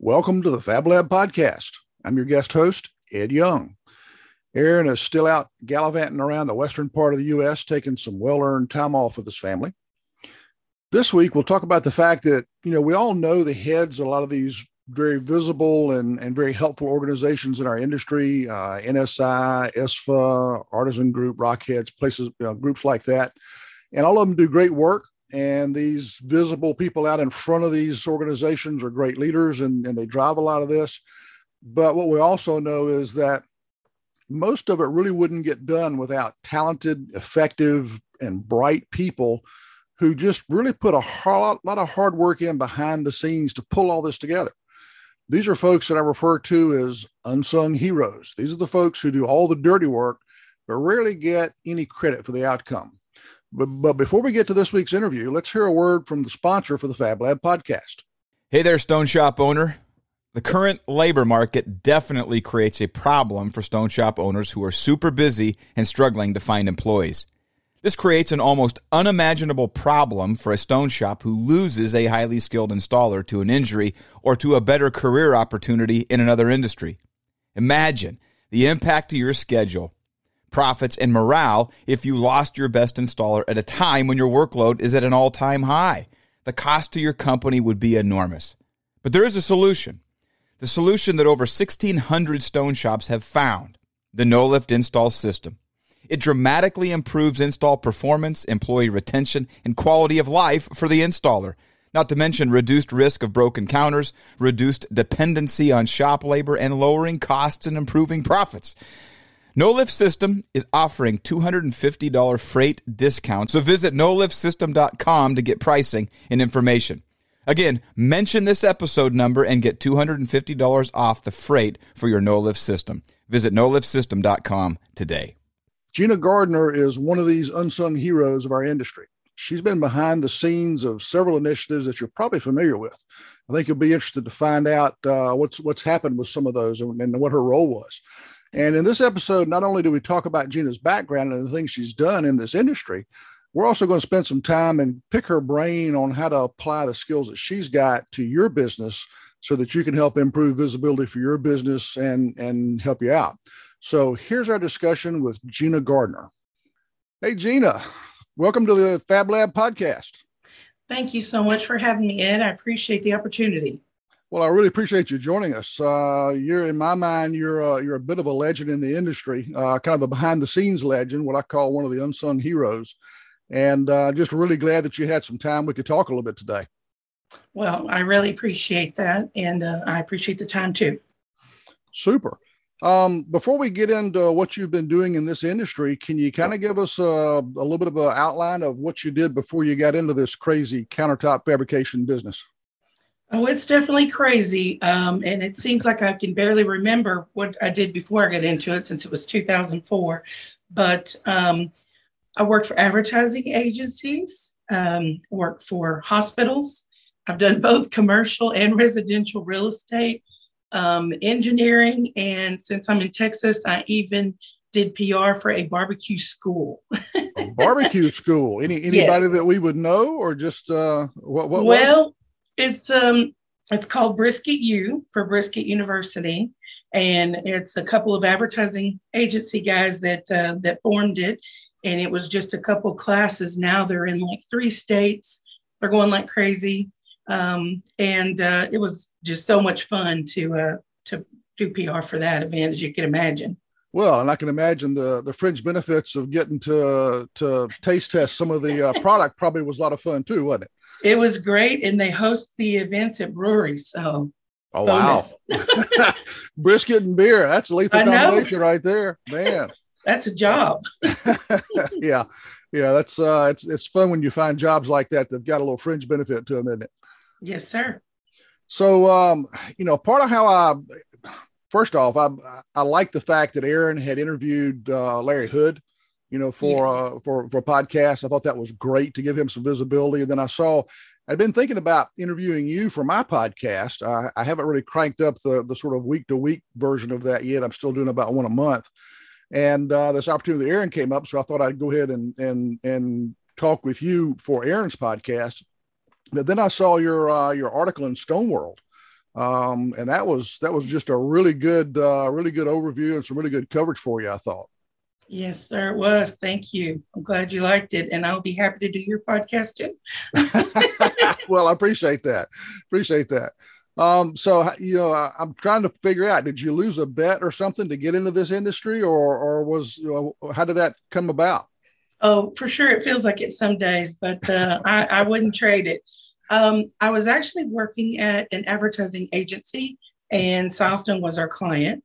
Welcome to the Fab Lab podcast. I'm your guest host, Ed Young. Aaron is still out gallivanting around the western part of the U.S., taking some well earned time off with his family. This week, we'll talk about the fact that, you know, we all know the heads of a lot of these very visible and, and very helpful organizations in our industry uh, NSI, ISFA, Artisan Group, Rockheads, places, groups like that. And all of them do great work. And these visible people out in front of these organizations are great leaders and, and they drive a lot of this. But what we also know is that most of it really wouldn't get done without talented, effective, and bright people who just really put a lot, lot of hard work in behind the scenes to pull all this together. These are folks that I refer to as unsung heroes. These are the folks who do all the dirty work, but rarely get any credit for the outcome. But, but before we get to this week's interview, let's hear a word from the sponsor for the Fab Lab podcast. Hey there, Stone Shop owner. The current labor market definitely creates a problem for stone shop owners who are super busy and struggling to find employees. This creates an almost unimaginable problem for a stone shop who loses a highly skilled installer to an injury or to a better career opportunity in another industry. Imagine the impact to your schedule, profits, and morale if you lost your best installer at a time when your workload is at an all time high. The cost to your company would be enormous. But there is a solution. The solution that over 1,600 stone shops have found the no lift install system. It dramatically improves install performance, employee retention, and quality of life for the installer. Not to mention reduced risk of broken counters, reduced dependency on shop labor, and lowering costs and improving profits. No Lift System is offering $250 freight discount, so visit noliftsystem.com to get pricing and information. Again, mention this episode number and get $250 off the freight for your no lift system. Visit noliftsystem.com today. Gina Gardner is one of these unsung heroes of our industry. She's been behind the scenes of several initiatives that you're probably familiar with. I think you'll be interested to find out uh, what's what's happened with some of those and, and what her role was. And in this episode, not only do we talk about Gina's background and the things she's done in this industry, we're also going to spend some time and pick her brain on how to apply the skills that she's got to your business so that you can help improve visibility for your business and, and help you out. So here's our discussion with Gina Gardner. Hey, Gina, welcome to the Fab Lab podcast. Thank you so much for having me, Ed. I appreciate the opportunity. Well, I really appreciate you joining us. Uh, you're, in my mind, you're uh, you're a bit of a legend in the industry, uh, kind of a behind the scenes legend, what I call one of the unsung heroes. And uh, just really glad that you had some time. We could talk a little bit today. Well, I really appreciate that, and uh, I appreciate the time too. Super. Um, before we get into what you've been doing in this industry, can you kind of give us a, a little bit of an outline of what you did before you got into this crazy countertop fabrication business? Oh, it's definitely crazy. Um, and it seems like I can barely remember what I did before I got into it since it was 2004. But um, I worked for advertising agencies, um, worked for hospitals. I've done both commercial and residential real estate um, engineering. And since I'm in Texas, I even did PR for a barbecue school. a barbecue school. Any anybody yes. that we would know, or just uh, what? What? Well, it's um, it's called Brisket U for Brisket University, and it's a couple of advertising agency guys that uh, that formed it, and it was just a couple classes. Now they're in like three states. They're going like crazy um, and uh, it was just so much fun to uh, to do PR for that event, as you can imagine. Well, and I can imagine the the fringe benefits of getting to to taste test some of the uh, product probably was a lot of fun too, wasn't it? It was great, and they host the events at breweries. So, oh bonus. wow, brisket and beer that's a lethal combination right there, man. that's a job. yeah, yeah, that's uh, it's it's fun when you find jobs like that that've got a little fringe benefit to them, isn't it? Yes, sir. So, um, you know, part of how I, first off, I I like the fact that Aaron had interviewed uh, Larry Hood, you know, for yes. uh, for for a podcast. I thought that was great to give him some visibility. And then I saw I'd been thinking about interviewing you for my podcast. I, I haven't really cranked up the the sort of week to week version of that yet. I'm still doing about one a month. And uh, this opportunity with Aaron came up, so I thought I'd go ahead and and and talk with you for Aaron's podcast. But then I saw your uh, your article in Stone World Um, and that was that was just a really good, uh, really good overview and some really good coverage for you. I thought. Yes, sir, it was. Thank you. I'm glad you liked it, and I'll be happy to do your podcast too. well, I appreciate that. Appreciate that. Um, so you know, I, am trying to figure out: did you lose a bet or something to get into this industry, or or was you know, how did that come about? Oh, for sure, it feels like it some days, but uh, I, I wouldn't trade it. Um, I was actually working at an advertising agency, and Silestone was our client.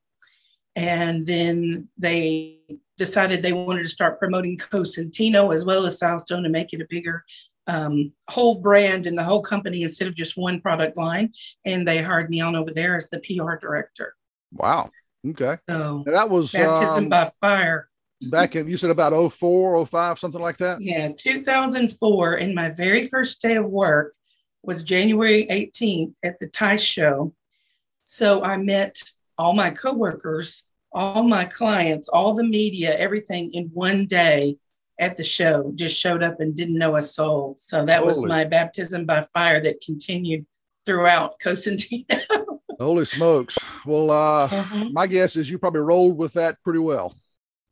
And then they decided they wanted to start promoting Cosentino as well as Silestone to make it a bigger um, whole brand and the whole company instead of just one product line. And they hired me on over there as the PR director. Wow. Okay. So now that was baptism um, by fire. Back in, you said about 04, 05, something like that? Yeah, 2004. And my very first day of work was January 18th at the TISE Show. So I met all my coworkers, all my clients, all the media, everything in one day at the show. Just showed up and didn't know a soul. So that Holy. was my baptism by fire that continued throughout Cosentino. Holy smokes. Well, uh, uh-huh. my guess is you probably rolled with that pretty well.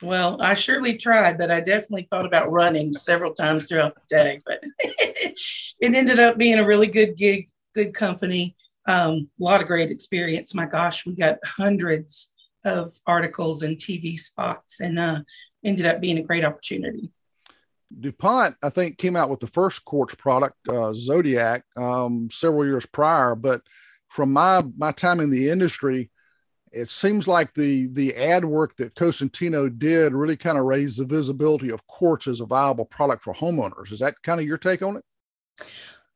Well, I surely tried, but I definitely thought about running several times throughout the day. But it ended up being a really good gig, good company, um, a lot of great experience. My gosh, we got hundreds of articles and TV spots, and uh, ended up being a great opportunity. DuPont, I think, came out with the first quartz product, uh, Zodiaq, um, several years prior. But from my my time in the industry, it seems like the the ad work that Cosentino did really kind of raised the visibility of quartz as a viable product for homeowners. Is that kind of your take on it?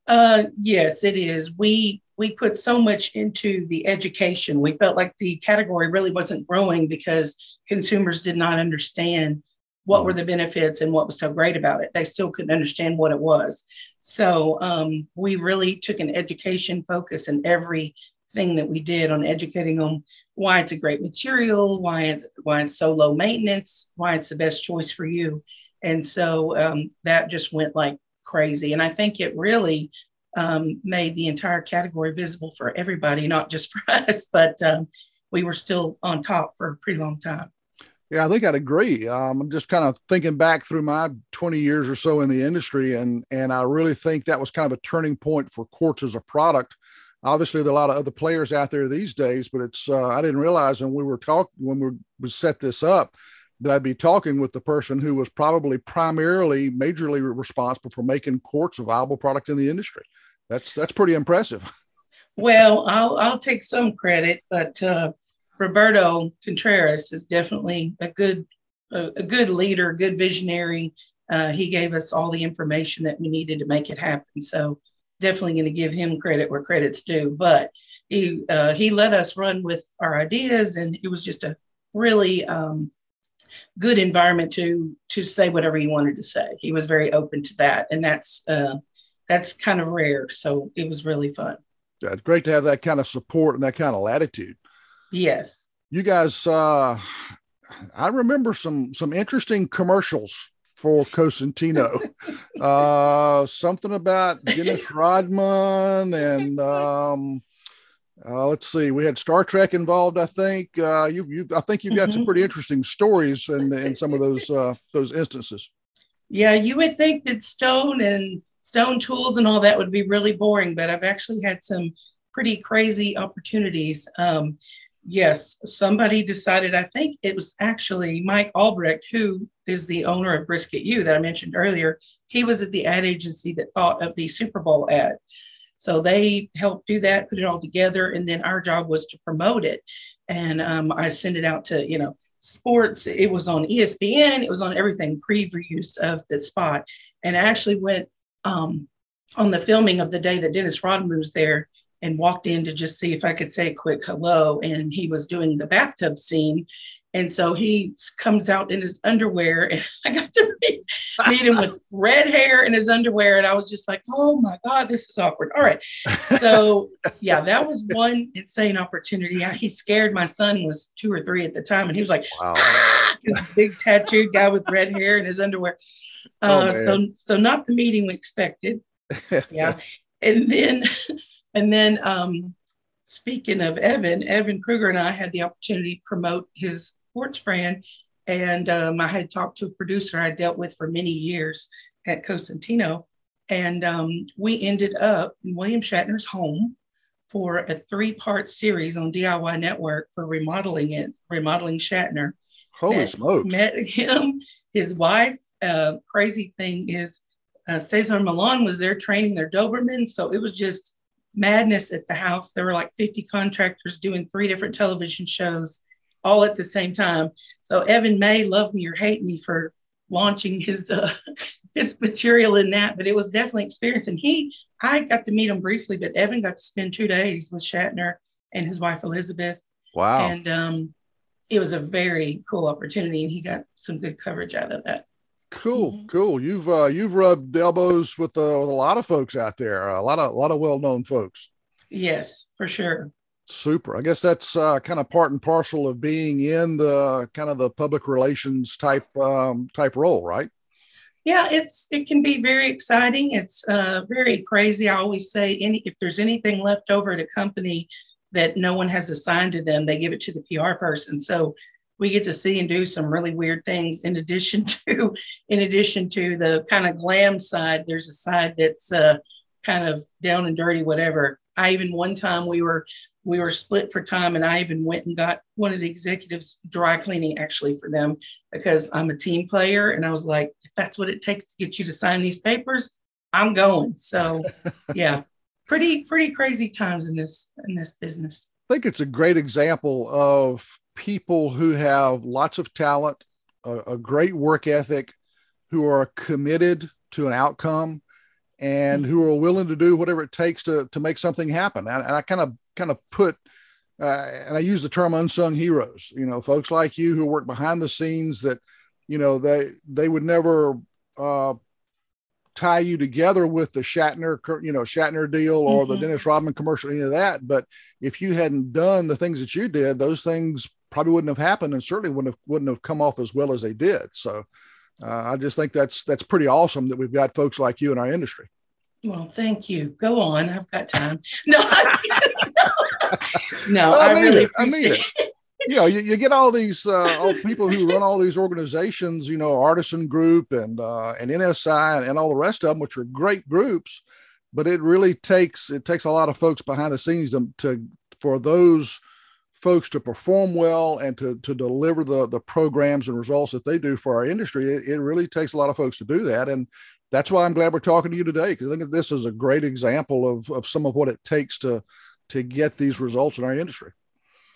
Uh, yes, it is. We we put so much into the education. We felt like the category really wasn't growing because consumers did not understand what were mm. the benefits and what was so great about it. They still couldn't understand what it was. So um, we really took an education focus in everything that we did on educating them why it's a great material, why it's why it's so low maintenance, why it's the best choice for you. And so um, that just went like crazy. And I think it really um, made the entire category visible for everybody, not just for us, but um, we were still on top for a pretty long time. Yeah, I think I'd agree. Um, I'm just kind of thinking back through my 20 years or so in the industry, and and I really think that was kind of a turning point for quartz as a product obviously there are a lot of other players out there these days, but it's uh, I didn't realize when we were talking when we, we set this up that I'd be talking with the person who was probably primarily majorly responsible for making quartz a viable product in the industry. That's that's pretty impressive. Well, I'll I'll take some credit, but uh, Roberto Contreras is definitely a good a, a good leader, good visionary. Uh, he gave us all the information that we needed to make it happen. So definitely going to give him credit where credit's due. But he uh, he let us run with our ideas, and it was just a really um, good environment to to say whatever he wanted to say. He was very open to that, and that's uh, that's kind of rare. So it was really fun. Yeah, it's great to have that kind of support and that kind of latitude. Yes. You guys, uh, I remember some some interesting commercials for Cosentino. uh, something about Dennis Rodman and um, uh, let's see, we had Star Trek involved. I think uh, you, you, I think you've got mm-hmm. some pretty interesting stories in, in some of those uh, those instances. Yeah, you would think that Stone and Stone tools and all that would be really boring, but I've actually had some pretty crazy opportunities. Um, yes, somebody decided, I think it was actually Mike Albrecht, who is the owner of Brisket U that I mentioned earlier. He was at the ad agency that thought of the Super Bowl ad. So they helped do that, put it all together, and then our job was to promote it. And um, I sent it out to, you know, sports. It was on ESPN, it was on everything, previews of the spot. And I actually went um, on the filming of the day that Dennis Rodman was there and walked in to just see if I could say a quick hello. And he was doing the bathtub scene. And so he comes out in his underwear, and I got to meet, meet him with red hair in his underwear. And I was just like, oh my God, this is awkward. All right. So, yeah, that was one insane opportunity. He scared my son, was two or three at the time, and he was like, wow. ah, this big tattooed guy with red hair in his underwear. Oh, uh, so, so not the meeting we expected. Yeah. and then and then um, speaking of Evan, Evan Kruger and I had the opportunity to promote his sports brand. And um, I had talked to a producer I dealt with for many years at Cosentino. And um, we ended up in William Shatner's home for a three part series on DIY Network for remodeling it, remodeling Shatner. Holy met, smokes. Met him, his wife. Uh, crazy thing is, uh, Cesar Millan was there training their Doberman. So it was just madness at the house. There were like 50 contractors doing three different television shows all at the same time. So Evan may love me or hate me for launching his uh, his material in that, but it was definitely experience. And he, I got to meet him briefly, but Evan got to spend two days with Shatner and his wife Elizabeth. Wow! And um, it was a very cool opportunity, and he got some good coverage out of that. Cool, mm-hmm. cool. You've uh, you've rubbed elbows with uh, with a lot of folks out there, a lot of a lot of well known folks. Yes, for sure. Super. I guess that's uh, kind of part and parcel of being in the kind of the public relations type um, type role, right? Yeah, it's it can be very exciting. It's uh, very crazy. I always say, any if there's anything left over at a company that no one has assigned to them, they give it to the PR person. So we get to see and do some really weird things. In addition to, in addition to the kind of glam side, there's a side that's uh, kind of down and dirty, whatever. I even one time we were we were split for time and I even went and got one of the executives dry cleaning actually for them because I'm a team player and I was like if that's what it takes to get you to sign these papers I'm going so yeah pretty pretty crazy times in this in this business I think it's a great example of people who have lots of talent a, a great work ethic who are committed to an outcome and who are willing to do whatever it takes to to make something happen. And, and I kind of kind of put uh, and I use the term unsung heroes. You know, folks like you who work behind the scenes that you know they they would never uh, tie you together with the Shatner you know Shatner deal or mm-hmm. the Dennis Rodman commercial, any of that. But if you hadn't done the things that you did, those things probably wouldn't have happened, and certainly wouldn't have wouldn't have come off as well as they did. So uh, I just think that's that's pretty awesome that we've got folks like you in our industry. Well, thank you. Go on. I've got time. No, no, well, I, I mean really it. appreciate I mean it. you know, you, you get all these uh, all people who run all these organizations, you know, Artisan Group and uh, and NSI and, and all the rest of them, which are great groups, but it really takes it takes a lot of folks behind the scenes to, to for those folks to perform well and to, to deliver the, the programs and results that they do for our industry, it, it really takes a lot of folks to do that. And that's why I'm glad we're talking to you today, because I think this is a great example of, of some of what it takes to, to get these results in our industry.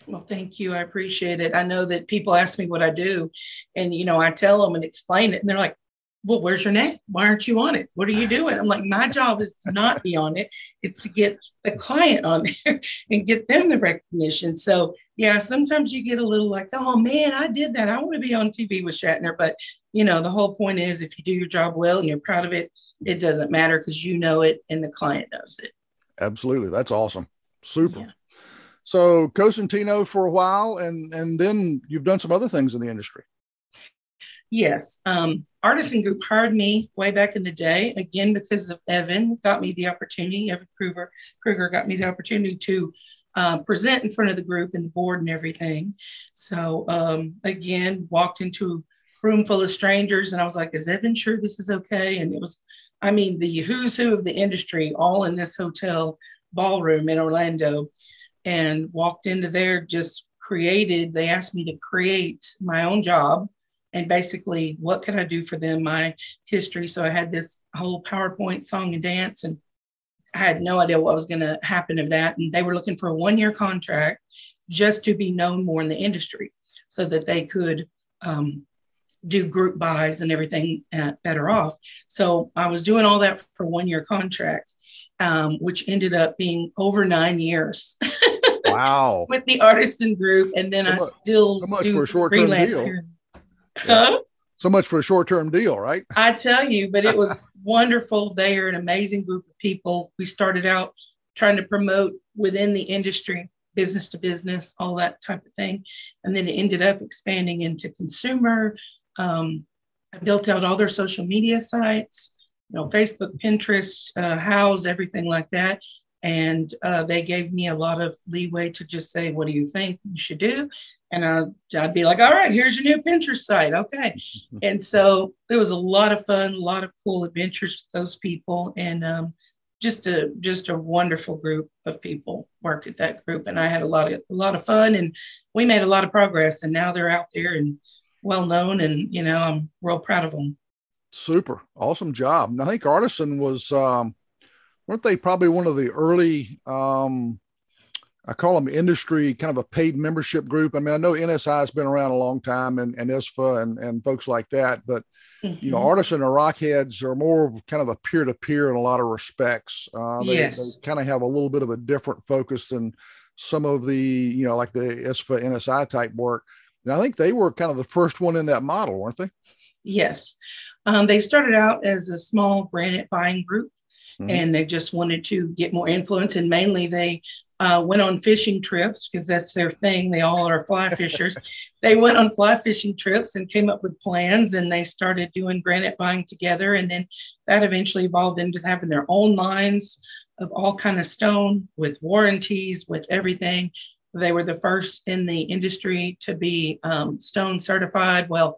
Well, thank you. I appreciate it. I know that people ask me what I do, and you know, I tell them and explain it, and they're like, well, where's your name? Why aren't you on it? What are you doing? I'm like, my job is to not be on it. It's to get the client on there and get them the recognition. So yeah, sometimes you get a little like, oh man, I did that. I want to be on TV with Shatner. But you know, the whole point is if you do your job well and you're proud of it, it doesn't matter because you know it and the client knows it. Absolutely. That's awesome. Super. Yeah. So Cosentino for a while and and then you've done some other things in the industry. Yes. Um, Artisan Group hired me way back in the day, again, because of Evan, got me the opportunity, Evan Kruger, Kruger got me the opportunity to uh, present in front of the group and the board and everything. So, um, again, walked into a room full of strangers and I was like, is Evan sure this is okay? And it was, I mean, the who's who of the industry all in this hotel ballroom in Orlando and walked into there, just created, they asked me to create my own job and basically what could I do for them, my history. So I had this whole PowerPoint song and dance, and I had no idea what was going to happen of that. And they were looking for a one year contract just to be known more in the industry so that they could um, do group buys and everything uh, better off. So I was doing all that for one year contract, um, which ended up being over nine years. Wow. with the artisan group. And then so I still so much do for a short term deal. Here. Huh? So much for a short term deal, right? I tell you, but it was wonderful. They are an amazing group of people. We started out trying to promote within the industry, business to business, all that type of thing. And then it ended up expanding into consumer. Um, I built out all their social media sites, you know, Facebook, Pinterest, uh, Houzz, everything like that. And uh, they gave me a lot of leeway to just say, "What do you think you should do?" And I, I'd be like, "All right, here's your new Pinterest site, okay." and so it was a lot of fun, a lot of cool adventures with those people, and um, just a just a wonderful group of people work at that group, and I had a lot of a lot of fun, and we made a lot of progress, and now they're out there and well known, and you know I'm real proud of them. Super, awesome job. And I think Artisan was um, weren't they probably one of the early um, I call them industry kind of a paid membership group. I mean, I know NSI has been around a long time and, and ISFA and, and folks like that, but mm-hmm. you know, mm-hmm. Artisan or Rockheads are more of kind of a peer to peer in a lot of respects. Uh, they, yes. they kind of have a little bit of a different focus than some of the, you know, like the ISFA NSI type work. And I think they were kind of the first one in that model, weren't they? Yes. Um, they started out as a small granite buying group. Mm-hmm. and they just wanted to get more influence. And mainly they uh, went on fishing trips because that's their thing. They all are fly fishers. they went on fly fishing trips and came up with plans and they started doing granite buying together. And then that eventually evolved into having their own lines of all kind of stone with warranties, with everything. They were the first in the industry to be um, stone certified. Well,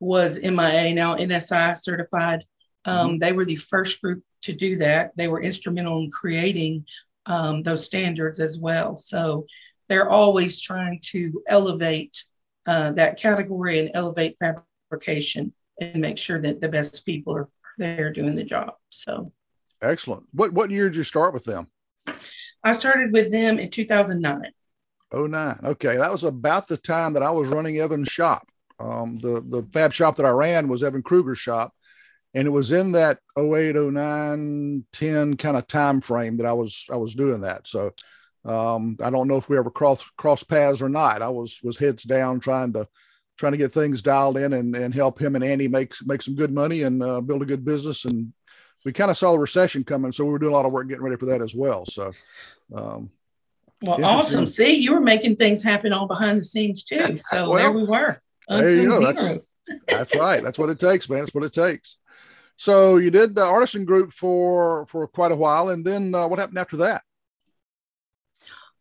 was MIA now NSI certified. Um, mm-hmm. They were the first group to do that. They were instrumental in creating um, those standards as well. So they're always trying to elevate uh, that category and elevate fabrication and make sure that the best people are there doing the job. So excellent. What what year did you start with them? I started with them in 2009. Oh nine. Okay, that was about the time that I was running Evan's shop. Um, the the fab shop that I ran was Evan Kruger's shop, and it was in that 08 09 10 kind of time frame that i was i was doing that. So um, i don't know if we ever cross cross paths or not. I was was heads down trying to trying to get things dialed in and, and help him and andy make make some good money and uh, build a good business. And we kind of saw the recession coming so we were doing a lot of work getting ready for that as well. So um, well awesome. See you were making things happen all behind the scenes too. So well, there we were. there you go. That's, that's right. That's what it takes, man. That's what it takes. So you did the artisan group for for quite a while, and then uh, what happened after that?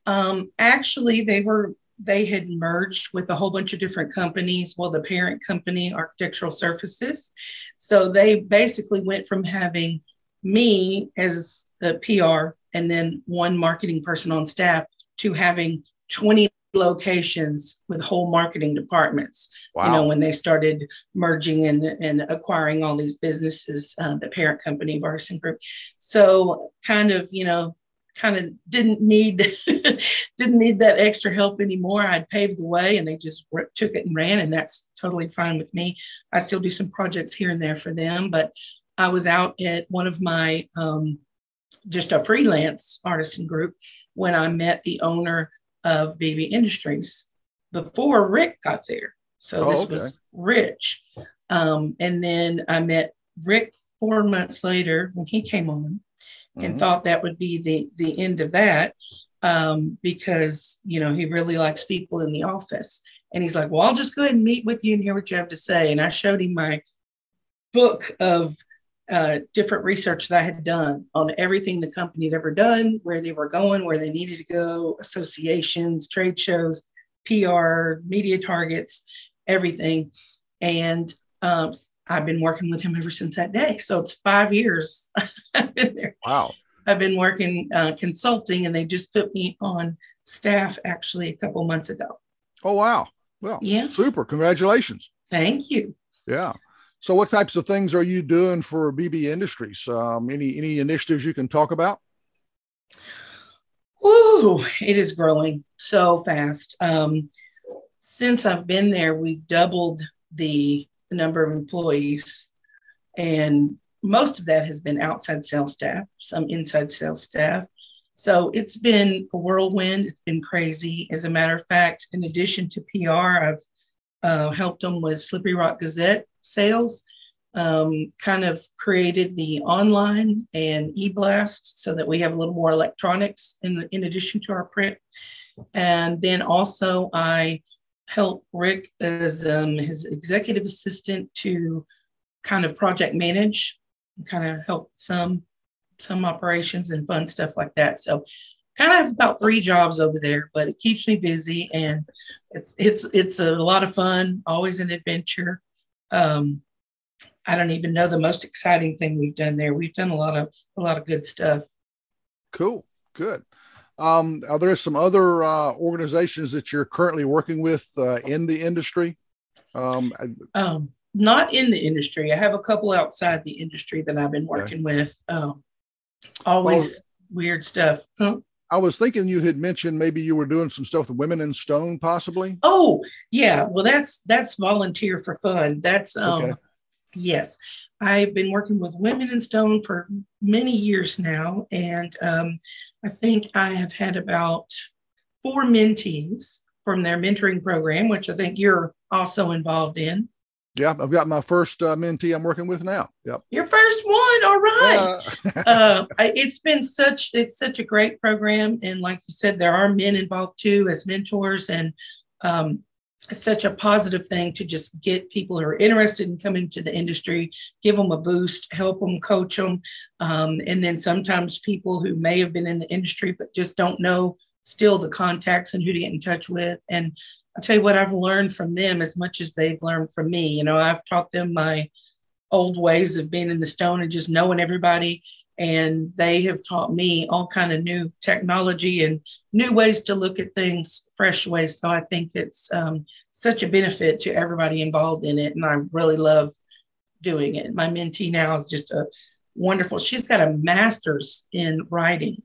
Um, actually, they were they had merged with a whole bunch of different companies. Well, the parent company, Architectural Surfaces, so they basically went from having me as the PR and then one marketing person on staff to having 20 locations with whole marketing departments. Wow. You know, when they started merging and, and acquiring all these businesses, uh, the parent company, Artisan Group. So kind of, you know, kind of didn't need didn't need that extra help anymore. I'd paved the way and they just took it and ran and that's totally fine with me. I still do some projects here and there for them, but I was out at one of my um, just a freelance artisan group when I met the owner of BB Industries before Rick got there. So oh, this okay. was Rich. Um, and then I met Rick four months later when he came on and mm-hmm. thought that would be the, the end of that um, because, you know, he really likes people in the office. And he's like, well, I'll just go ahead and meet with you and hear what you have to say. And I showed him my book of uh, different research that I had done on everything the company had ever done, where they were going, where they needed to go, associations, trade shows, PR, media targets, everything. And um, I've been working with him ever since that day. So it's five years I've been there. Wow. I've been working uh, consulting, and they just put me on staff actually a couple months ago. Oh wow! Well, yeah, super. Congratulations. Thank you. Yeah. So, what types of things are you doing for BB Industries? Um, any any initiatives you can talk about? Ooh, it is growing so fast. Um, since I've been there, we've doubled the number of employees, and most of that has been outside sales staff, some inside sales staff. So it's been a whirlwind. It's been crazy. As a matter of fact, in addition to PR, I've uh, helped them with Slippery Rock Gazette sales, um, kind of created the online and e-blast so that we have a little more electronics in, in addition to our print. And then also I help Rick as um, his executive assistant to kind of project manage, kind of help some some operations and fun stuff like that. So kind of have about three jobs over there, but it keeps me busy and it's it's it's a lot of fun, always an adventure. Um, I don't even know the most exciting thing we've done there. We've done a lot of a lot of good stuff. Cool, good. Um, are there some other uh, organizations that you're currently working with uh, in the industry? Um, um, not in the industry. I have a couple outside the industry that I've been working okay. with. Um, always well, weird stuff. Huh? I was thinking you had mentioned maybe you were doing some stuff with Women in Stone, possibly. Oh, yeah. Well, that's that's volunteer for fun. That's um, okay. yes. I've been working with Women in Stone for many years now, and um, I think I have had about four mentees from their mentoring program, which I think you're also involved in. Yeah, I've got my first uh, mentee I'm working with now. Yep. Your first one. All right. Uh, uh, it's been such it's such a great program, and like you said, there are men involved too as mentors, and um, it's such a positive thing to just get people who are interested in coming to the industry, give them a boost, help them, coach them, um, and then sometimes people who may have been in the industry but just don't know still the contacts and who to get in touch with, and I'll tell you what I've learned from them as much as they've learned from me. You know, I've taught them my old ways of being in the stone and just knowing everybody. And they have taught me all kind of new technology and new ways to look at things, fresh ways. So I think it's um, such a benefit to everybody involved in it. And I really love doing it. My mentee now is just a wonderful, she's got a master's in writing.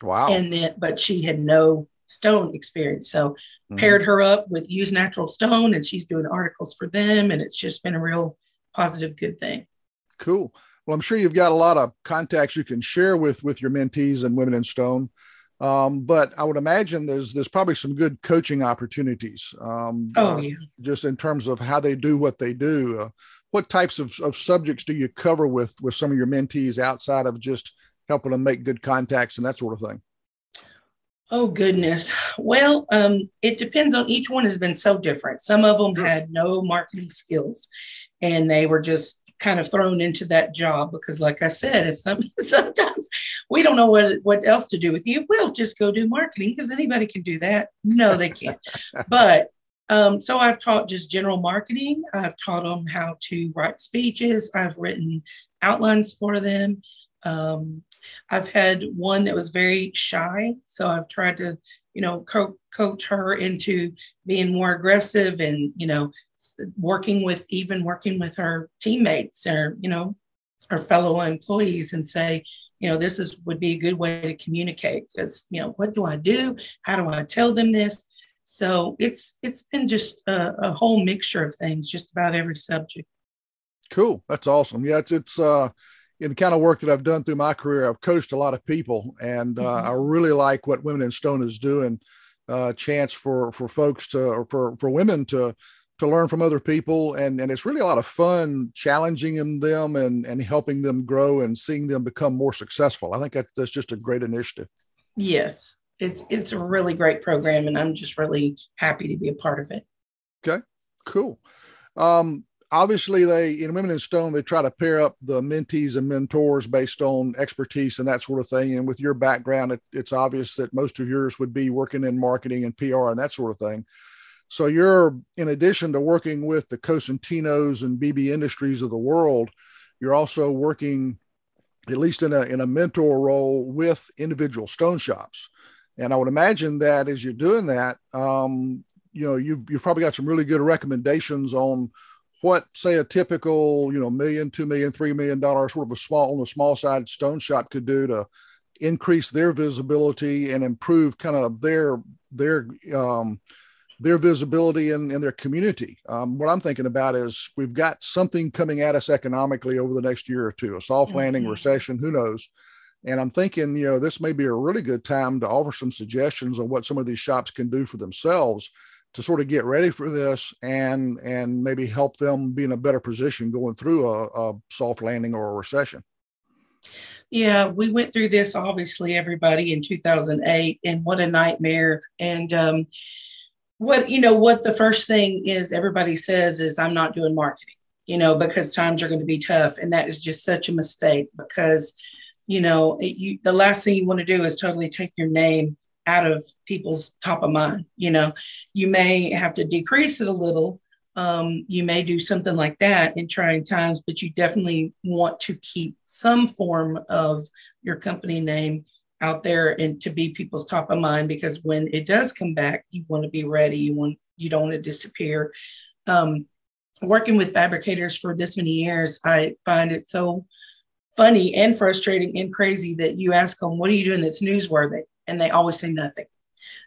Wow. And then, but she had no stone experience. So mm-hmm. paired her up with Use Natural Stone, and she's doing articles for them, and it's just been a real positive, good thing. Cool. Well, I'm sure you've got a lot of contacts you can share with with your mentees and Women in Stone. Um, but I would imagine there's there's probably some good coaching opportunities. Um, oh uh, yeah. Just in terms of how they do what they do. Uh, what types of, of subjects do you cover with with some of your mentees outside of just helping them make good contacts and that sort of thing? Oh goodness. Well, um, it depends on each one has been so different. Some of them had no marketing skills and they were just kind of thrown into that job because like I said, if some sometimes we don't know what what else to do with you, we'll just go do marketing because anybody can do that. No, they can't. but um, so I've taught just general marketing. I've taught them how to write speeches. I've written outlines for them. Um, I've had one that was very shy, so I've tried to, you know, co- coach her into being more aggressive and, you know, working with even working with her teammates or, you know, her fellow employees and say, you know, this is would be a good way to communicate because, you know, what do I do? How do I tell them this? So it's it's been just a, a whole mixture of things, just about every subject. Cool. That's awesome. Yeah, it's it's uh in the kind of work that I've done through my career, I've coached a lot of people, and uh, mm-hmm. I really like what Women in Stone is doing. Uh, chance for for folks to or for for women to to learn from other people, and and it's really a lot of fun challenging them and and helping them grow and seeing them become more successful. I think that, that's just a great initiative. Yes, it's it's a really great program, and I'm just really happy to be a part of it. Okay, cool. Um, obviously they in women in stone they try to pair up the mentees and mentors based on expertise and that sort of thing. And with your background it, it's obvious that most of yours would be working in marketing and pr and that sort of thing. So you're in addition to working with the cosentinos and bb industries of the world you're also working at least in a, in a mentor role with individual stone shops. And i would imagine that as you're doing that um, you know you've, you've probably got some really good recommendations on what say a typical you know million two million three million dollar sort of a small on the small side stone shop could do to increase their visibility and improve kind of their their um, their visibility in, in their community. Um, what I'm thinking about is we've got something coming at us economically over the next year or two, a soft landing, mm-hmm. recession, who knows? And I'm thinking, you know, this may be a really good time to offer some suggestions on what some of these shops can do for themselves to sort of get ready for this and and maybe help them be in a better position going through a, a soft landing or a recession. Yeah we went through this obviously everybody in 2008 and what a nightmare. And um, what you know what the first thing is everybody says is i'm not doing marketing you know because times are going to be tough. And that is just such a mistake because you know, it, you, the last thing you want to do is totally take your name out of people's top of mind. You know, you may have to decrease it a little. Um, you may do something like that in trying times, but you definitely want to keep some form of your company name out there and to be people's top of mind because when it does come back, you want to be ready. You want you don't want to disappear. Um, working with fabricators for this many years, I find it so funny and frustrating and crazy that you ask them, What are you doing that's newsworthy? And they always say nothing.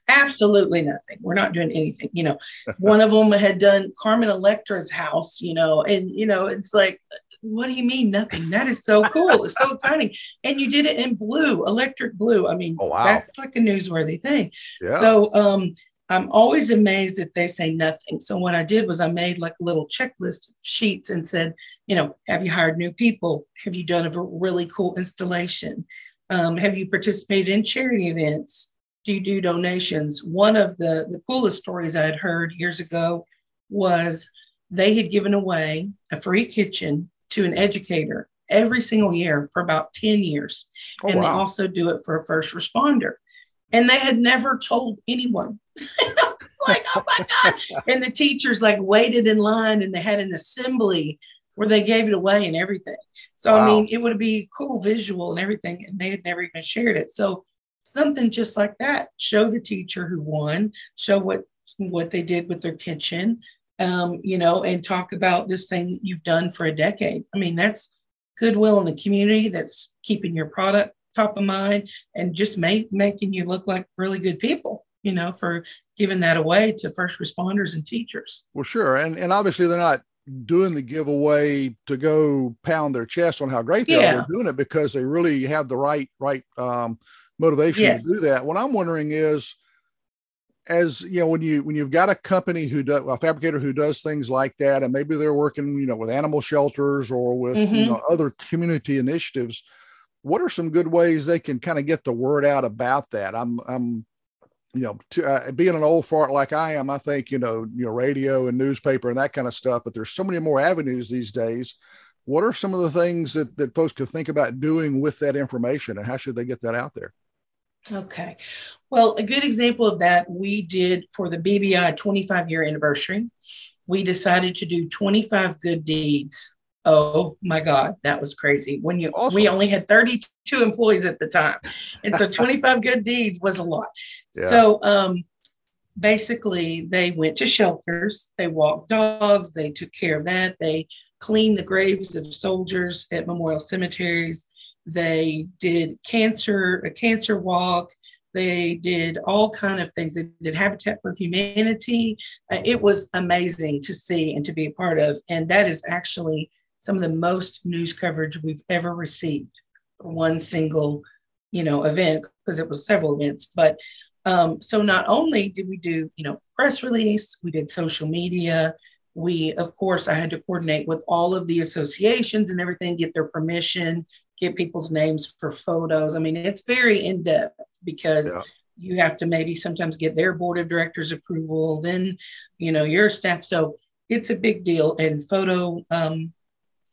Absolutely nothing. We're not doing anything. You know, one of them had done Carmen Electra's house, you know, and, you know, it's like, what do you mean nothing? That is so cool. It's so exciting. And you did it in blue, electric blue. I mean, oh, wow. that's like a newsworthy thing. Yeah. So, um, I'm always amazed that they say nothing. So what I did was I made like a little checklist of sheets and said, you know, have you hired new people? Have you done a really cool installation? Um, have you participated in charity events? Do you do donations? One of the the coolest stories I had heard years ago was they had given away a free kitchen to an educator every single year for about 10 years. Oh, and wow. they also do it for a first responder. And they had never told anyone it's like, oh my God. And the teachers like waited in line and they had an assembly where they gave it away and everything. So, wow. I mean, it would be cool visual and everything. And they had never even shared it. So, something just like that show the teacher who won, show what what they did with their kitchen, um, you know, and talk about this thing that you've done for a decade. I mean, that's goodwill in the community that's keeping your product top of mind and just make, making you look like really good people you know, for giving that away to first responders and teachers. Well, sure. And, and obviously they're not doing the giveaway to go pound their chest on how great they yeah. are. They're doing it because they really have the right, right um, motivation yes. to do that. What I'm wondering is, as you know, when you when you've got a company who does a fabricator who does things like that, and maybe they're working, you know, with animal shelters or with mm-hmm. you know other community initiatives, what are some good ways they can kind of get the word out about that? I'm I'm you know, to, uh, being an old fart like I am, I think you know, you know, radio and newspaper and that kind of stuff. But there's so many more avenues these days. What are some of the things that that folks could think about doing with that information, and how should they get that out there? Okay, well, a good example of that we did for the BBI 25 year anniversary. We decided to do 25 good deeds Oh my God, that was crazy. When you awesome. we only had 32 employees at the time. And so 25 good deeds was a lot. Yeah. So um basically they went to shelters, they walked dogs, they took care of that, they cleaned the graves of soldiers at memorial cemeteries, they did cancer, a cancer walk, they did all kind of things they did habitat for humanity uh, it was amazing to see and to be a part of and that is actually some of the most news coverage we've ever received for one single, you know, event because it was several events. But um, so not only did we do, you know, press release, we did social media. We, of course, I had to coordinate with all of the associations and everything, get their permission, get people's names for photos. I mean, it's very in depth because yeah. you have to maybe sometimes get their board of directors approval, then, you know, your staff. So it's a big deal. And photo um,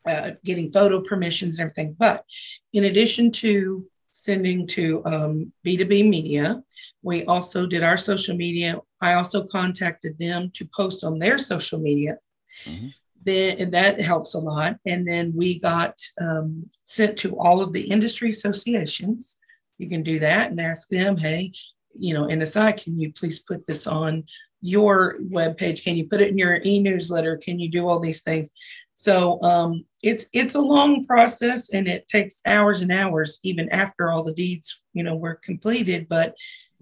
uh, getting photo permissions and everything. But in addition to sending to um, B2B media, we also did our social media. I also contacted them to post on their social media. Mm-hmm. Then and that helps a lot. And then we got um, sent to all of the industry associations. You can do that and ask them, hey, you know, NSI, can you please put this on your webpage? Can you put it in your e-newsletter? Can you do all these things? So um, it's it's a long process and it takes hours and hours even after all the deeds you know were completed. But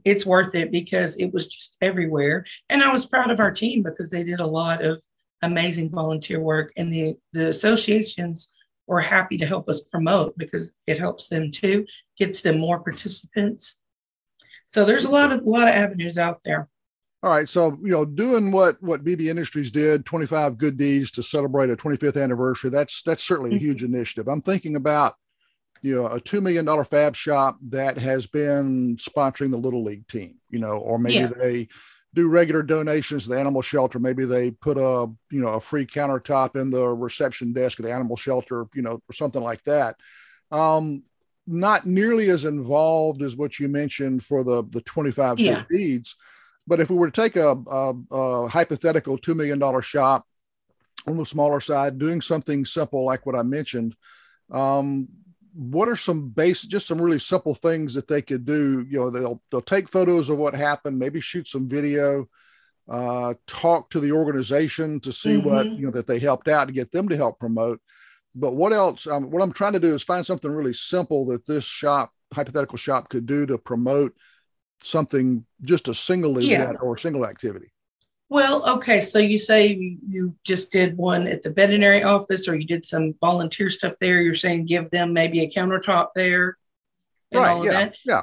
it's worth it because it was just everywhere, and I was proud of our team because they did a lot of amazing volunteer work, and the the associations were happy to help us promote because it helps them too, gets them more participants. So there's a lot of a lot of avenues out there. All right, so you know, doing what what BB Industries did, 25 good deeds to celebrate a 25th anniversary. That's that's certainly a mm-hmm. huge initiative. I'm thinking about you know a two million dollar fab shop that has been sponsoring the little league team, you know, or maybe yeah. they do regular donations to the animal shelter. Maybe they put a you know a free countertop in the reception desk of the animal shelter, you know, or something like that. Um, not nearly as involved as what you mentioned for the the 25 Yeah. deeds. But if we were to take a, a, a hypothetical $2 million shop on the smaller side, doing something simple like what I mentioned, um, what are some base, just some really simple things that they could do? You know, they'll they'll take photos of what happened, maybe shoot some video, uh, talk to the organization to see what Mhm. you know that they helped out to get them to help promote. But what else? Um, what I'm trying to do is find something really simple that this shop, hypothetical shop, could do to promote something, just a single Yeah. event or a single activity. Well, okay. So you say you, just did one at the veterinary office or you did some volunteer stuff there. You're saying give them maybe a countertop there and all of yeah. that. Yeah.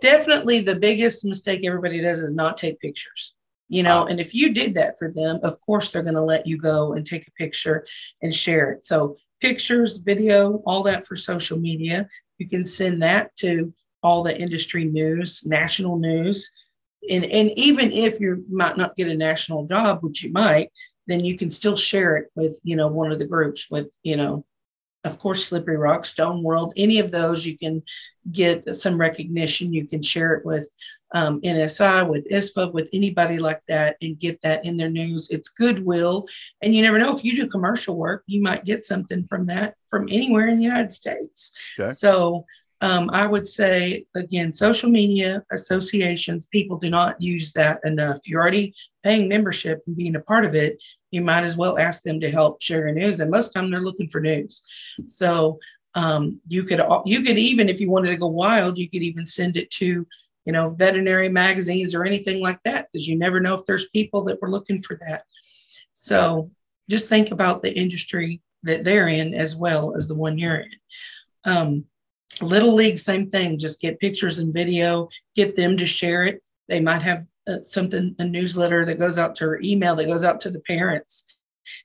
Definitely the biggest mistake everybody does is not take pictures. You know, Ah. and if you did that for them, of course they're going to let you go and take a picture and share it. So pictures, video, all that for social media. You can send that to all the industry news, national news. And, and even if you might not get a national job, which you might, then you can still share it with, you know, one of the groups with, you know, of course, Slippery Rock, Stone World, any of those, you can get some recognition. You can share it with um, NSI, with ISFA, with anybody like that, and get that in their news. It's goodwill. And you never know if you do commercial work, you might get something from that from anywhere in the United States. Okay. So um, I would say, again, social media associations, people do not use that enough. You're already paying membership and being a part of it. You might as well ask them to help share your news. And most of the time they're looking for news. So um, you could you could even if you wanted to go wild, you could even send it to you know veterinary magazines or anything like that because you never know if there's people that were looking for that. So just think about the industry that they're in as well as the one you're in. Um, Little League, same thing. Just get pictures and video, get them to share it. They might have uh, something, a newsletter that goes out to or email that goes out to the parents.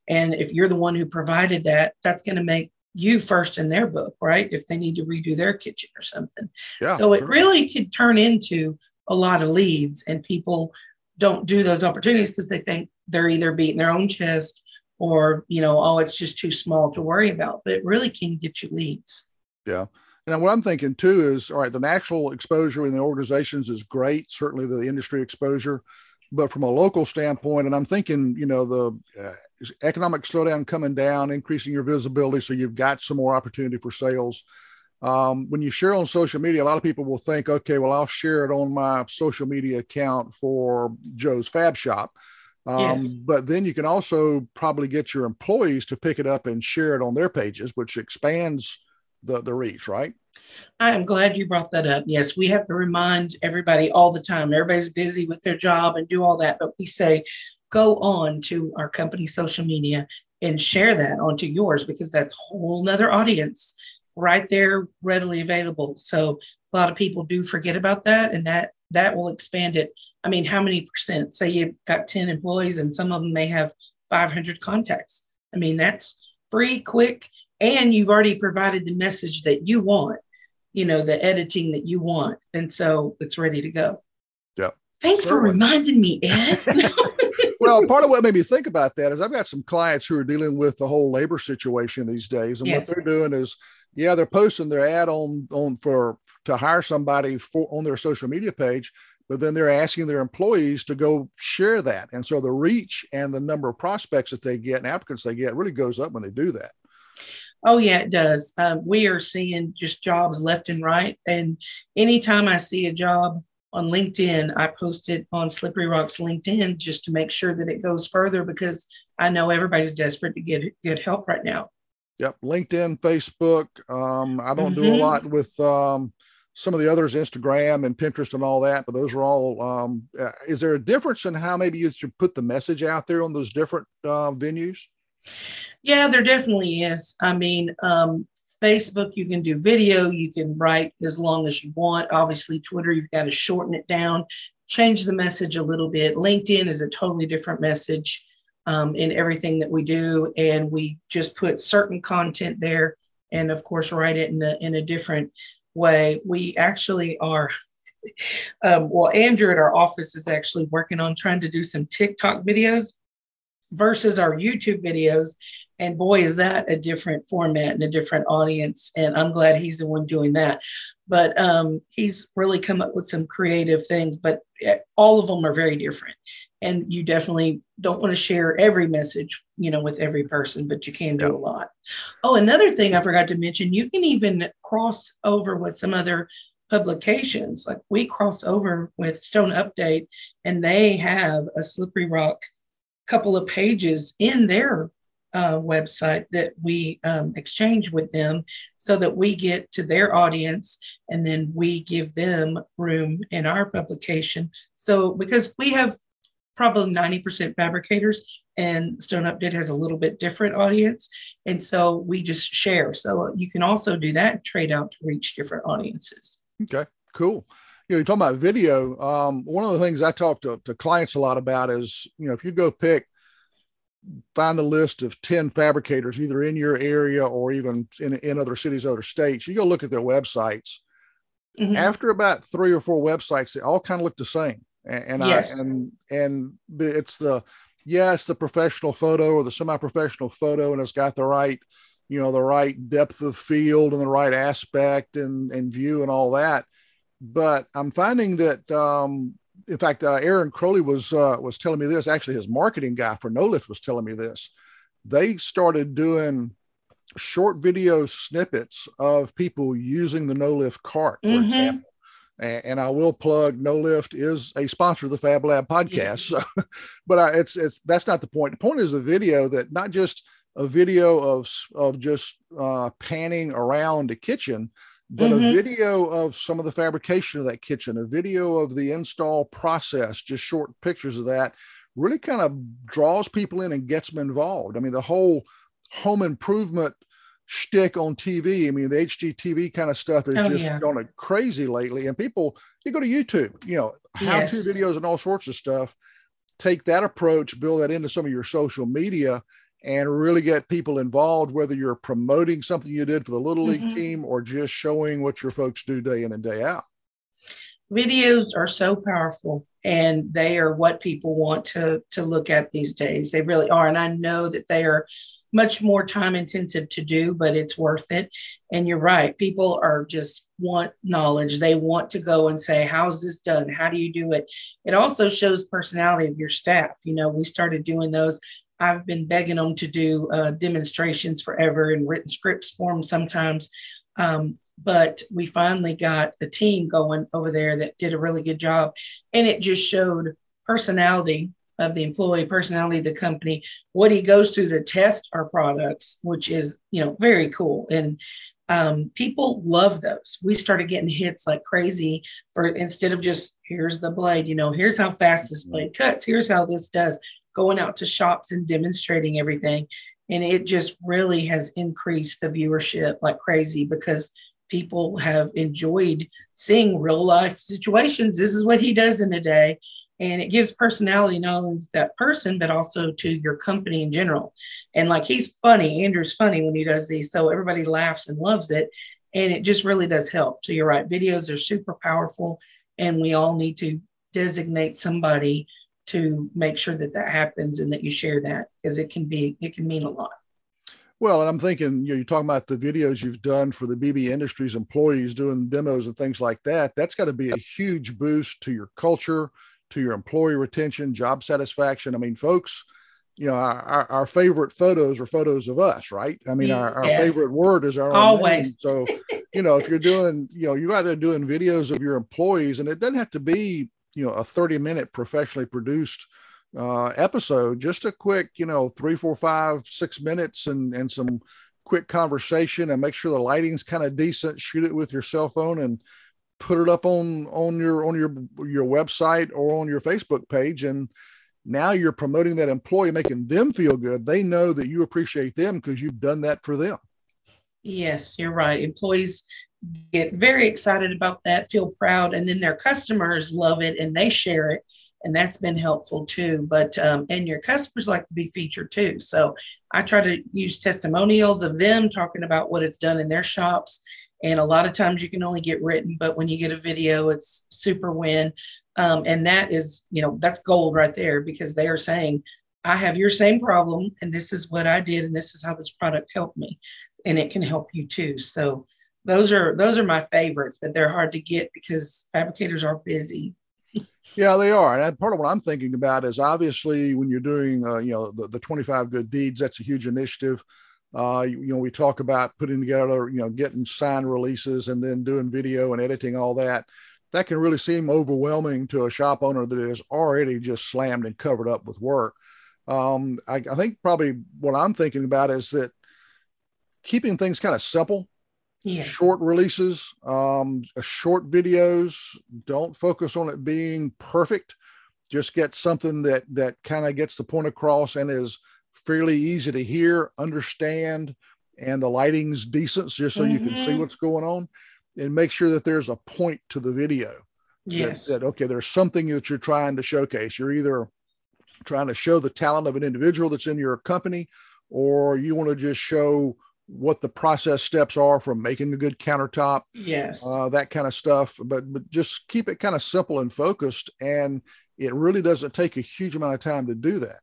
And if you're the one who provided that, that's going to make you first in their book, right? If they need to redo their kitchen or something. Yeah. so it sure. really could turn into a lot of leads, and people don't do those opportunities because they think they're either beating their own chest or, you know, oh, it's just too small to worry about. But it really can get you leads. And what I'm thinking too is, all right, the national exposure in the organizations is great, certainly the industry exposure, but from a local standpoint, and I'm thinking, you know, the uh, economic slowdown coming down, increasing your visibility, so you've got some more opportunity for sales. Um, when you share on social media, a lot of people will think, okay, well, I'll share it on my social media account for Joe's Fab Shop. Um, Yes. But then you can also probably get your employees to pick it up and share it on their pages, which expands the, the reach, right? I am glad you brought that up. Yes, we have to remind everybody all the time. Everybody's busy with their job and do all that, but we say go on to our company social media and share that onto yours because that's a whole nother audience right there readily available. So a lot of people do forget about that and that that will expand it. I mean, how many percent? Say you've got 10 employees and some of them may have 500 contacts. I mean, that's free, quick, and you've already provided the message that you want you know, the editing that you want. And so it's ready to go. yeah Thanks for reminding me, Ed. well, part of what made me think about that is I've got some clients who are dealing with the whole labor situation these days, and Yes. what they're doing is, yeah, they're posting their ad on on for to hire somebody for on their social media page, but then they're asking their employees to go share that, and so the reach and the number of prospects that they get and applicants they get really goes up when they do that. Oh, yeah, it does. Um, we are seeing just jobs left and right. And anytime I see a job on LinkedIn, I post it on Slippery Rocks LinkedIn just to make sure that it goes further because I know everybody's desperate to get good help right now. Yep, LinkedIn, Facebook. Um, I don't do a Mhm. lot with um, some of the others, Instagram and Pinterest and all that, but those are all. Um, uh, is there a difference in how maybe you should put the message out there on those different uh, venues? Yeah, there definitely is. I mean, um, Facebook, you can do video, you can write as long as you want. Obviously, Twitter, you've got to shorten it down, change the message a little bit. LinkedIn is a totally different message um, in everything that we do. And we just put certain content there and, of course, write it in a, in a different way. We actually are. Um, well, Andrew at our office is actually working on trying to do some TikTok videos versus our YouTube videos. And boy, is that a different format and a different audience. And I'm glad he's the one doing that. But um, he's really come up with some creative things, but eh, all of them are very different. And you definitely don't want to share every message, you know, with every person, but you can do a lot. Oh, another thing I forgot to mention, you can even cross over with some other publications. Like we cross over with Stone Update, and they have a Slippery Rock couple of pages in their uh, website that we um, exchange with them so that we get to their audience and then we give them room in our publication. So, because we have probably 90% fabricators and Stone Update has a little bit different audience. And so we just share. So you can also do that, trade out to reach different audiences. Okay, cool. You know, you're talking about video. Um, one of the things I talk to, to clients a lot about is, you know, if you go pick, find a list of 10 fabricators, either in your area or even in, in other cities, other states, you go look at their websites. Mm-hmm. After about three or four websites, they all kind of look the same. And, and yes. I, and, and it's the, yeah, it's the professional photo or the semi-professional photo, and it's got the right, you know, the right depth of field and the right aspect and, and view and all that. But I'm finding that, um, in fact, uh, Aaron Crowley was uh, was telling me this. Actually, his marketing guy for No Lift was telling me this. They started doing short video snippets of people using the No Lift cart, for mm-hmm. example. And, and, I will plug No Lift is a sponsor of the Fab Lab podcast. So, but I, it's it's that's not the point. The point is a video that not just a video of of just uh, panning around a kitchen, but mm-hmm. a video of some of the fabrication of that kitchen, a video of the install process, just short pictures of that, really kind of draws people in and gets them involved. I mean, the whole home improvement shtick on TV. I mean, the HGTV kind of stuff is oh, just yeah. gone crazy lately. And people, you go to YouTube, you know, how to yes. videos and all sorts of stuff. Take that approach, build that into some of your social media, and really get people involved, whether you're promoting something you did for the Little League mm-hmm. team or just showing what your folks do day in and day out. Videos are so powerful and they are what people want to, to look at these days. They really are. And I know that they are much more time intensive to do, but it's worth it. And you're right. People are just want knowledge. They want to go and say, how's this done? How do you do it? It also shows personality of your staff. You know, we started doing those I've been begging them to do uh, demonstrations forever and written scripts for them sometimes. Um, but we finally got a team going over there that did a really good job. And it just showed personality of the employee, personality of the company, what he goes through to test our products, which is, you know, very cool. And um, people love those. We started getting hits like crazy for instead of just here's the blade, you know, here's how fast this blade cuts, here's how this does going out to shops and demonstrating everything. And it just really has increased the viewership like crazy because people have enjoyed seeing real life situations. This is what he does in a day. And it gives personality not only to that person, but also to your company in general. And like he's funny, Andrew's funny when he does these. So everybody laughs and loves it. And it just really does help. So you're right, videos are super powerful. And we all need to designate somebody to make sure that that happens and that you share that because it can be it can mean a lot. Well and i'm thinking you know you're talking about the videos you've done for the bb industries employees doing demos and things like that that's got to be a huge boost to your culture to your employee retention job satisfaction. I mean folks you know our, our favorite photos are photos of us right? I mean our, our yes. favorite word is our always. So you know if you're doing you know you got to doing videos of your employees and it doesn't have to be you know a 30 minute professionally produced uh, episode just a quick you know three four five six minutes and and some quick conversation and make sure the lighting's kind of decent shoot it with your cell phone and put it up on on your on your your website or on your facebook page. And now you're promoting that employee making them feel good. They know that you appreciate them because you've done that for them. Yes you're right. Employees get very excited about that, feel proud, and then their customers love it and they share it. And that's been helpful too. But, um, and your customers like to be featured too. So I try to use testimonials of them talking about what it's done in their shops. And a lot of times you can only get written, but when you get a video, it's super win. Um, and that is, you know, that's gold right there because they are saying, I have your same problem, and this is what I did, and this is how this product helped me, and it can help you too. So those are those are my favorites, but they're hard to get because fabricators are busy. Yeah, they are. And part of what I'm thinking about is obviously when you're doing, uh, you know, the, the 25 good deeds, that's a huge initiative. Uh, you, you, know, we talk about putting together, you know, getting signed releases and then doing video and editing all that. That can really seem overwhelming to a shop owner that is already just slammed and covered up with work. Um, I, I think probably what I'm thinking about is that keeping things kind of simple yeah. short releases, um, short videos. Don't focus on it being perfect. Just get something that that kind of gets the point across and is fairly easy to hear, understand, and the lighting's decent, just so mm-hmm. you can see mm-hmm. what's going on, and make sure that there's a point to the video. Yes. That, that okay, there's something that you're trying to showcase. You're either trying to show the talent of an individual that's in your company, or you want to just show what the process steps are from making a good countertop yes. uh, that kind of stuff but but just keep it kind of simple and focused and it really doesn't take a huge amount of time to do that.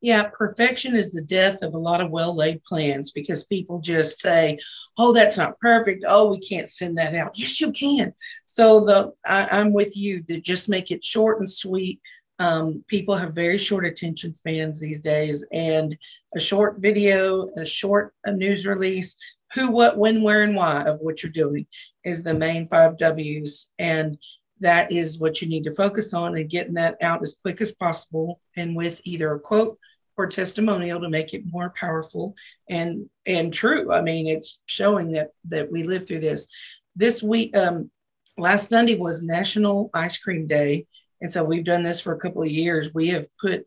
Yeah perfection is the death of a lot of well laid plans because people just say oh that's not perfect. Oh we can't send that out. Yes you can. So the I, i'm with you to just make it short and sweet um, people have very short attention spans these days, and a short video, a short a news release, who, what, when, where, and why of what you're doing is the main five W's. And that is what you need to focus on and getting that out as quick as possible and with either a quote or testimonial to make it more powerful and and true. I mean, it's showing that that we live through this. This week, um, last Sunday was National Ice Cream Day, and so we've done this for a couple of years. We have put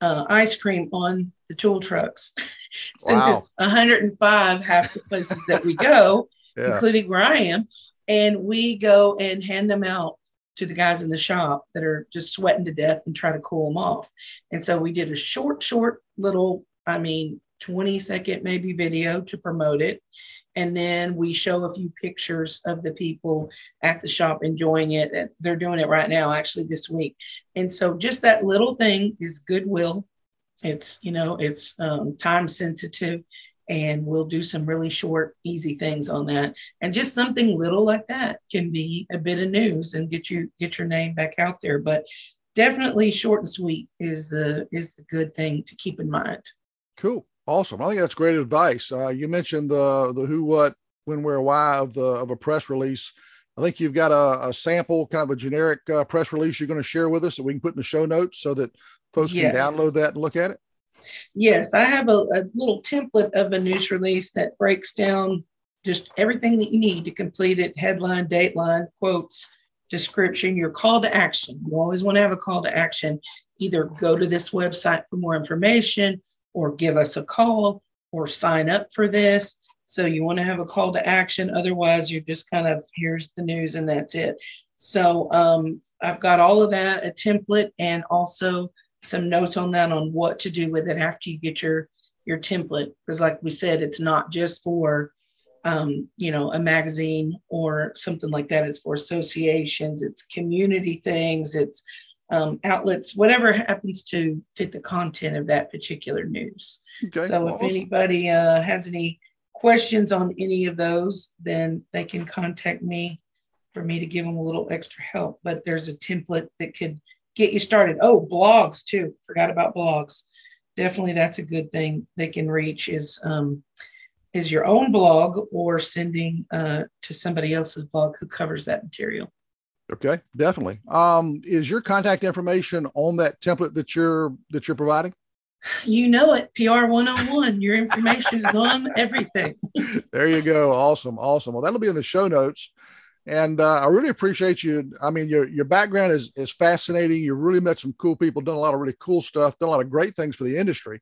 uh, ice cream on the tool trucks since wow. it's 105 half the places that we go, yeah. including where I am. And we go and hand them out to the guys in the shop that are just sweating to death and try to cool them off. And so we did a short, short little, I mean, 20 second maybe video to promote it. And then we show a few pictures of the people at the shop enjoying it. They're doing it right now, actually, this week. And so just that little thing is goodwill. It's, you know, it's um, time sensitive and we'll do some really short, easy things on that. And just something little like that can be a bit of news and get you get your name back out there. But definitely short and sweet is the is the good thing to keep in mind. Cool. Awesome. I think that's great advice. Uh, you mentioned the the who, what, when, where, why of the of a press release. I think you've got a, a sample, kind of a generic uh, press release you're going to share with us that we can put in the show notes so that folks yes. can download that and look at it. Yes, I have a, a little template of a news release that breaks down just everything that you need to complete it: headline, dateline, quotes, description, your call to action. You always want to have a call to action. Either go to this website for more information or give us a call or sign up for this. So you want to have a call to action. Otherwise, you're just kind of here's the news and that's it. So um, I've got all of that, a template, and also some notes on that on what to do with it after you get your your template. Because like we said, it's not just for um, you know a magazine or something like that. It's for associations, it's community things, it's um, outlets, whatever happens to fit the content of that particular news. Okay, so if anybody uh, has any questions on any of those, then they can contact me for me to give them a little extra help. But there's a template that could get you started. Oh, blogs too. Forgot about blogs. Definitely, that's a good thing they can reach is um, is your own blog or sending uh, to somebody else's blog who covers that material. Okay, definitely. Um, is your contact information on that template that you're that you're providing? You know it, PR 101. Your information is on everything. there you go. Awesome. Awesome. Well, that'll be in the show notes. And uh, I really appreciate you. I mean, your your background is is fascinating. You've really met some cool people, done a lot of really cool stuff, done a lot of great things for the industry.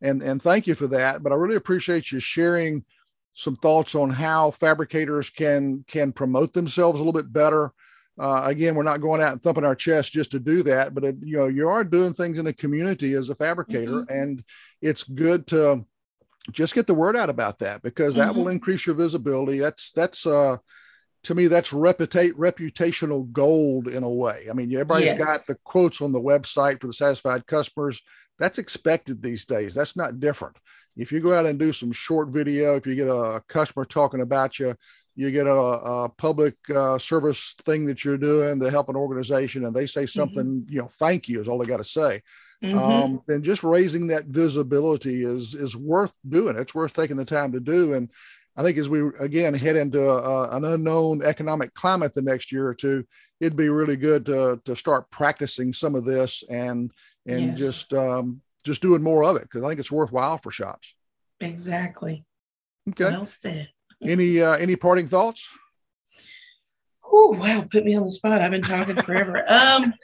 And and thank you for that. But I really appreciate you sharing some thoughts on how fabricators can can promote themselves a little bit better uh, again, we're not going out and thumping our chest just to do that, but it, you know, you are doing things in a community as a fabricator, mm-hmm. and it's good to just get the word out about that because that mm-hmm. will increase your visibility. That's that's uh, to me, that's reputate reputational gold in a way. I mean, everybody's Yes. got the quotes on the website for the satisfied customers. That's expected these days. That's not different. If you go out and do some short video, if you get a customer talking about you, you get a, a public uh, service thing that you're doing to help an organization, and they say something, you know, thank you is all they got to say. Mhm. Um, and just raising that visibility is is worth doing. It's worth taking the time to do. And I think as we again head into a, an unknown economic climate the next year or two, it'd be really good to to start practicing some of this and and Yes. just um, just doing more of it because I think it's worthwhile for shops. exactly. Okay. Well said. Any uh, any parting thoughts? Oh wow, put me on the spot. I've been talking forever. um,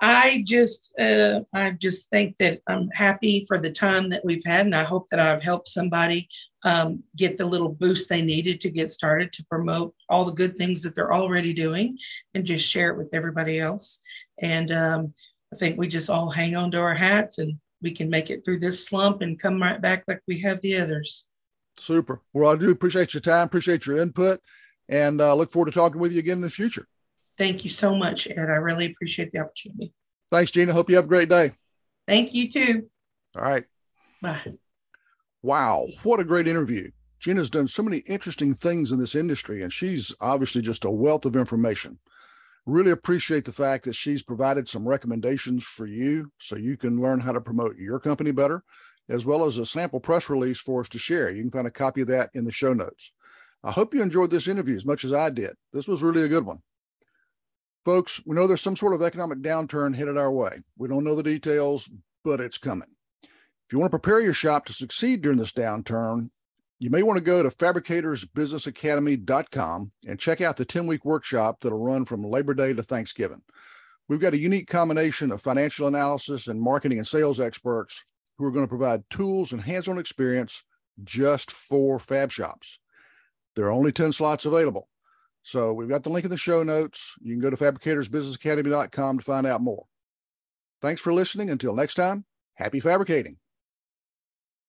I just, uh, I just think that I'm happy for the time that we've had, and I hope that I've helped somebody um, get the little boost they needed to get started to promote all the good things that they're already doing, and just share it with everybody else. And um, I think we just all hang on to our hats, and we can make it through this slump and come right back like we have the others. Super. Well, I do appreciate your time, appreciate your input, and uh, look forward to talking with you again in the future. Thank you so much, Ed. I really appreciate the opportunity. Thanks, Gina. Hope you have a great day. Thank you too. All right. Bye. Wow, what a great interview. Gina's done so many interesting things in this industry, and she's obviously just a wealth of information. Really appreciate the fact that she's provided some recommendations for you so you can learn how to promote your company better, as well as a sample press release for us to share. You can find a copy of that in the show notes. I hope you enjoyed this interview as much as I did. This was really a good one. Folks, we know there's some sort of economic downturn headed our way. We don't know the details, but it's coming. If you want to prepare your shop to succeed during this downturn, you may want to go to fabricatorsbusinessacademy.com and check out the 10 week workshop that'll run from Labor Day to Thanksgiving. We've got a unique combination of financial analysis and marketing and sales experts who are going to provide tools and hands on experience just for fab shops. There are only 10 slots available. So we've got the link in the show notes. You can go to fabricatorsbusinessacademy.com to find out more. Thanks for listening. Until next time, happy fabricating.